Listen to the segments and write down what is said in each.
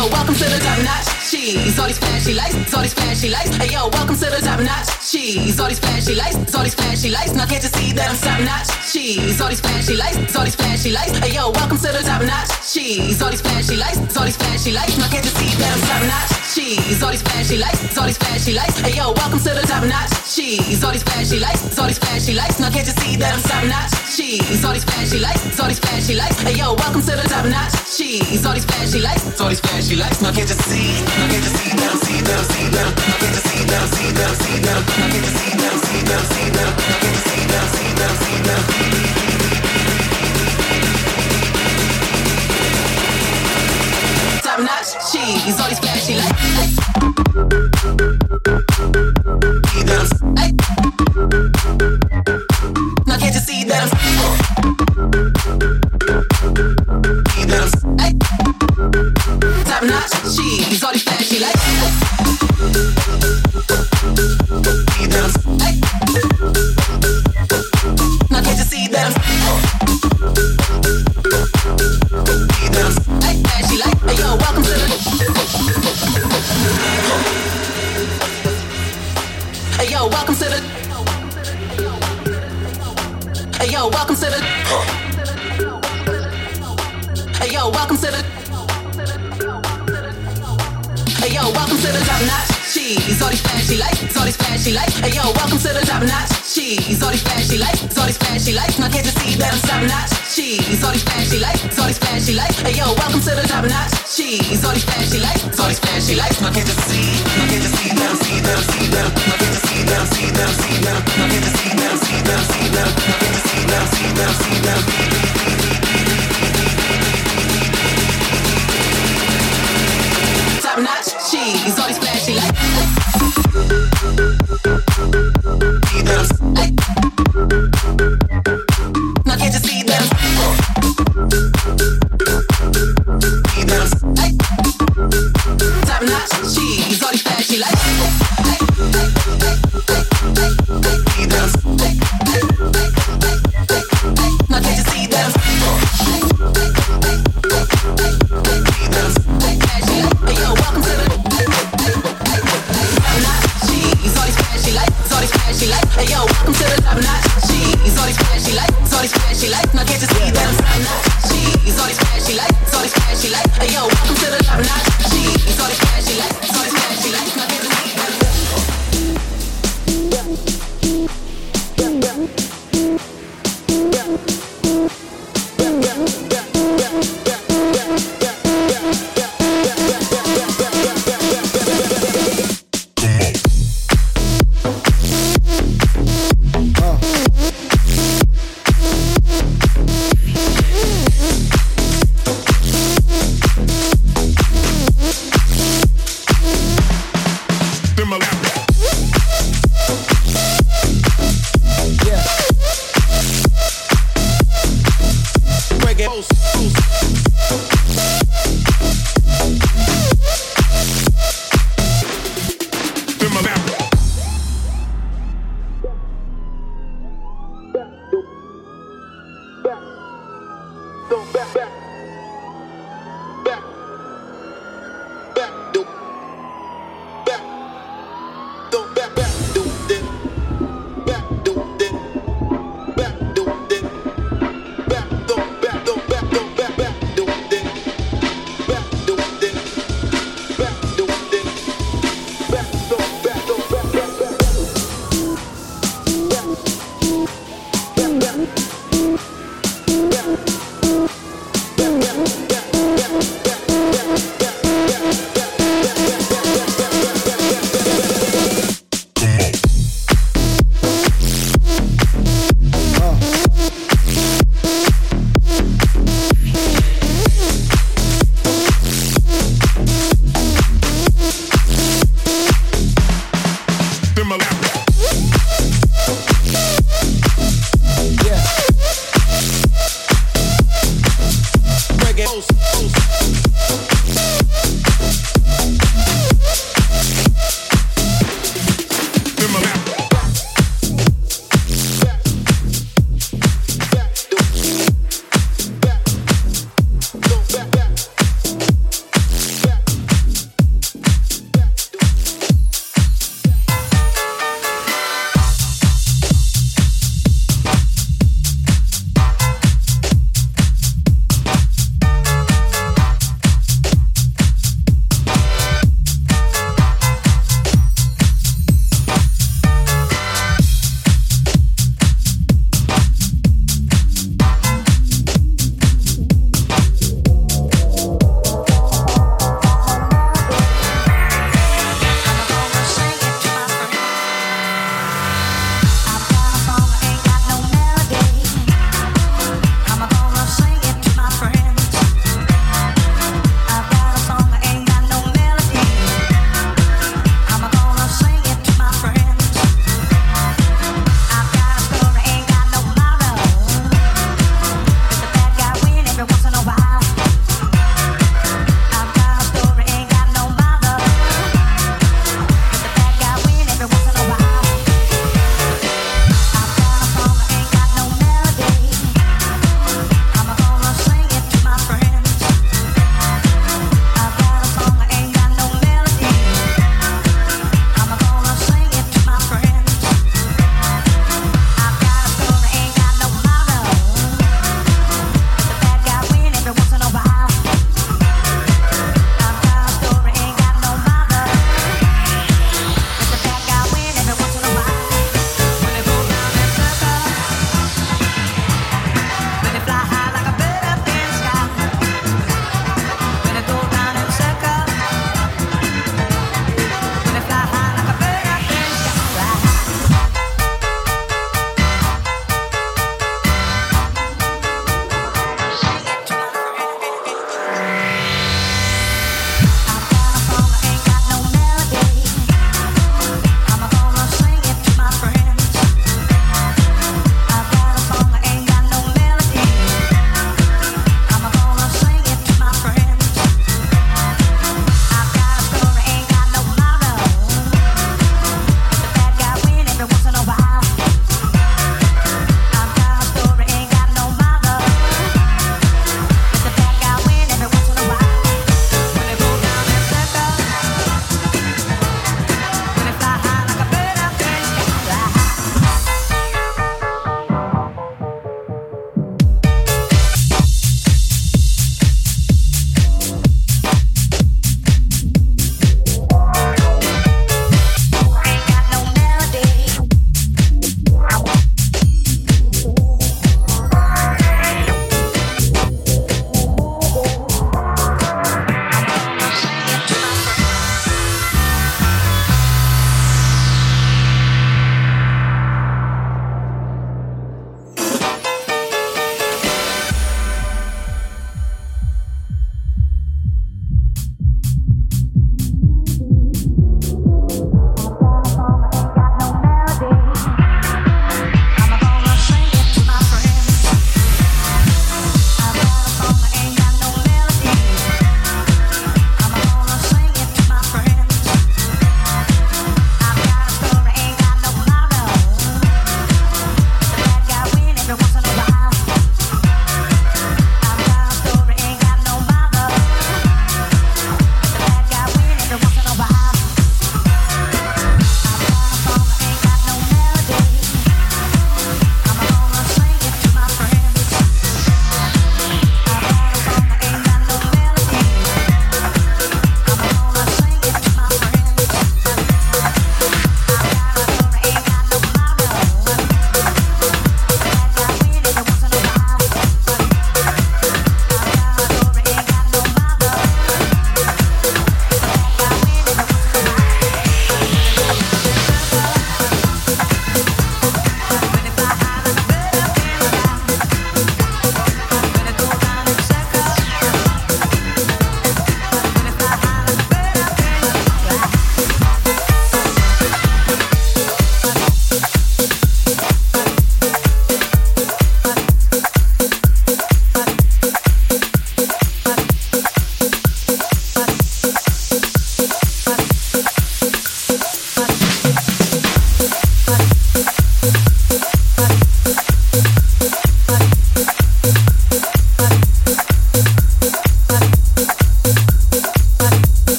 yo, welcome to the top notch. She's all these flashy lights, all these flashy lights. Hey yo, welcome to the top notch. She's all these flashy lights, all these flashy lights. Now can't you see that I'm top notch? She's all these flashy lights, all these flashy lights. Hey yo, welcome to the top notch. She's all these flashy lights, all these flashy lights. Now can't you see that I'm top notch? Cheese? All these flashy lights, all these flashy lights. Hey yo, welcome to the top notch cheese. All these flashy lights, all these flashy lights. Now can't you see that I'm top notch cheese? All these flashy lights, all these flashy lights. Hey yo, welcome to the top notch cheese. All these flashy lights, all these flashy lights. Now can't you see? Now can't you see that I'm see that I'm see that I'm Now can't you see that I'm see that I'm see that I'm Now can't you see that I'm see that I'm see that I'm Now can't you see that I'm see that I'm see that I'm Top notch cheese. All these flashy lights. I'm. Now can't you see I'm that I'm. Top notch cheese. All these flashy lights. Now can't you see that I'm top notch cheese? All these flashy lights, all these flashy lights. Hey yo, welcome to the top notch cheese. All these flashy lights, all these flashy lights. Now can't you see? Now can't you see that I'm see that I'm see that I'm Now can't you see that I'm see that I'm see that I'm Now can't you see that I'm see that I'm see that I'm Now can't you see that I'm see that I'm see that I'm Top notch cheese. All these flashy lights. See that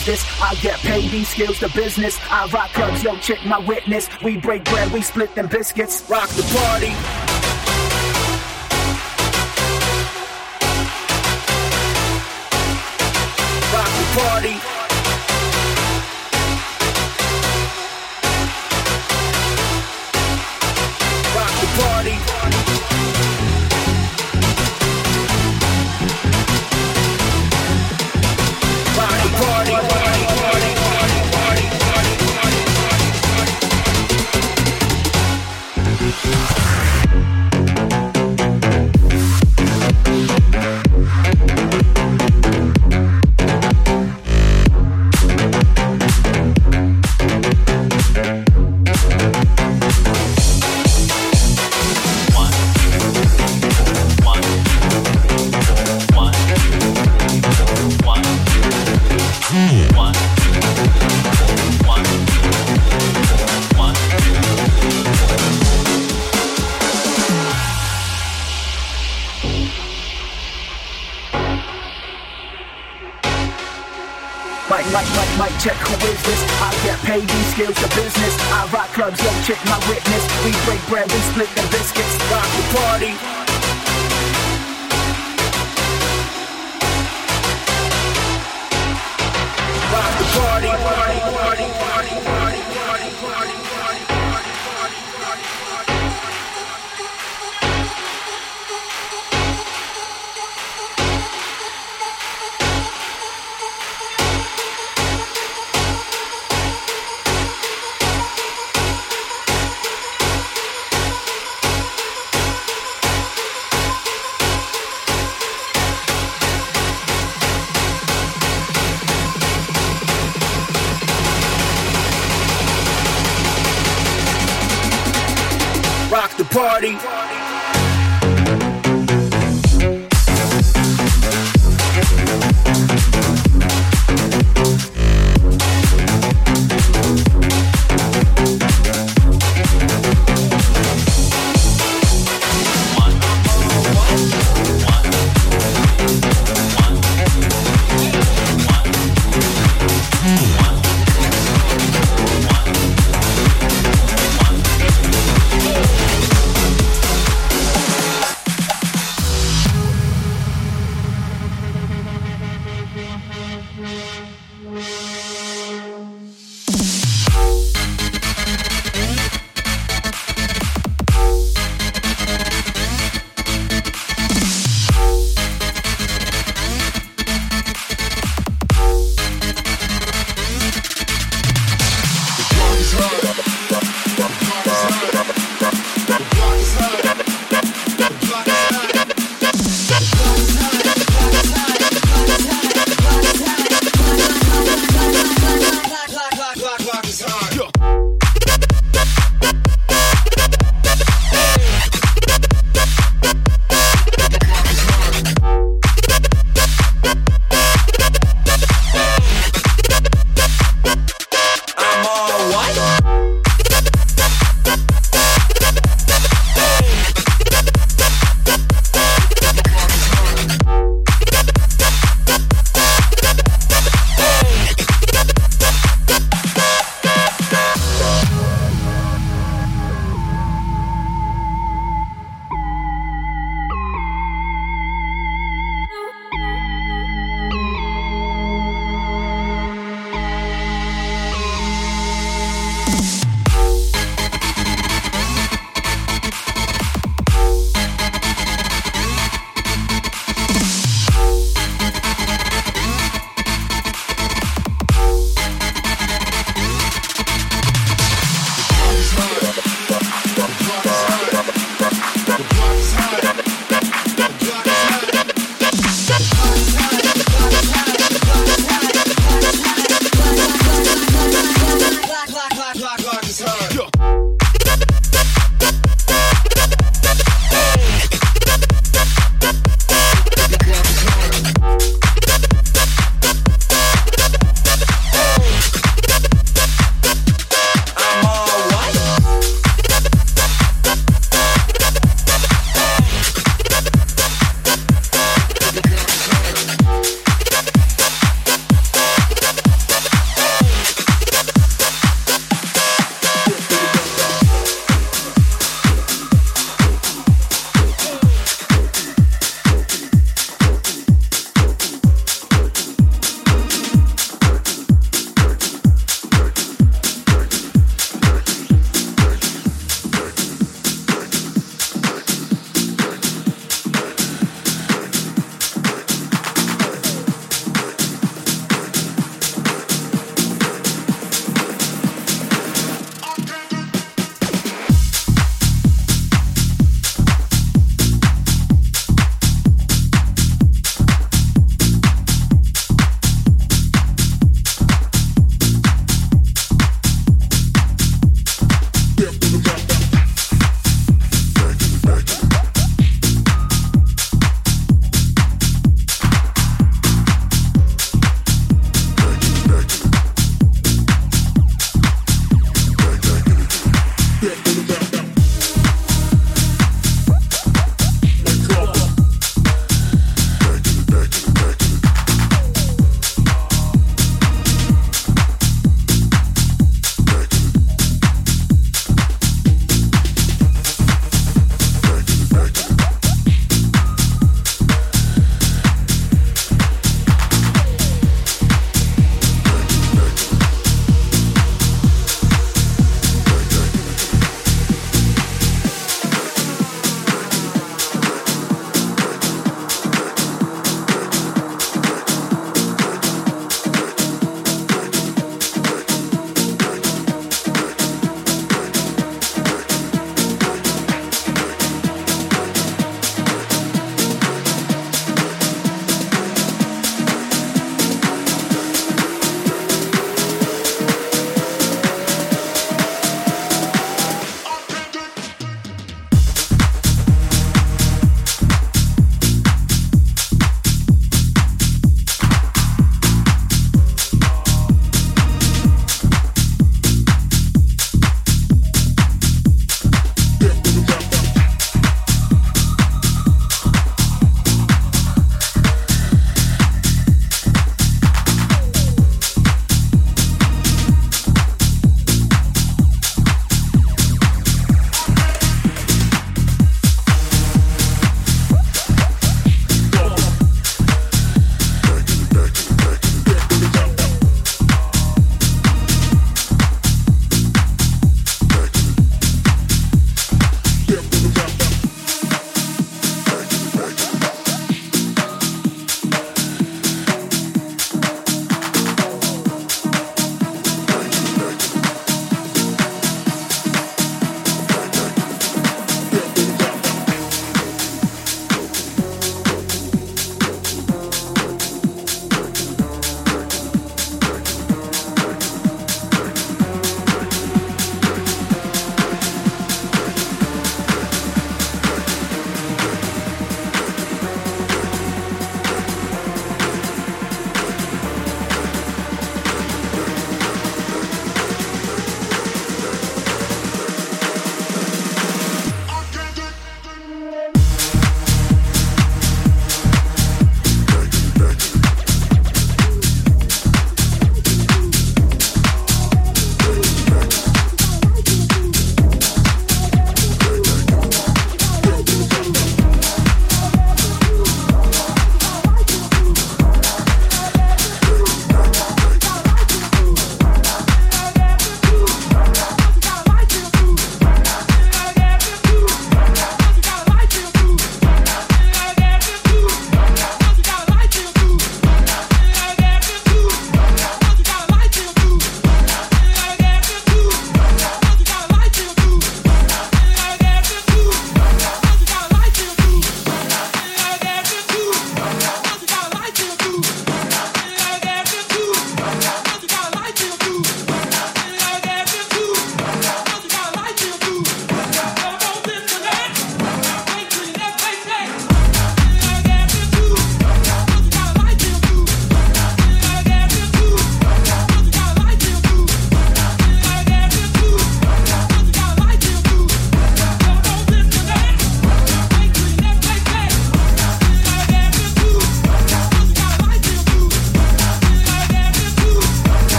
is this? I get paid, these skills the business. I rock clubs, yo, check my witness. We break bread, we split them biscuits. Rock the party.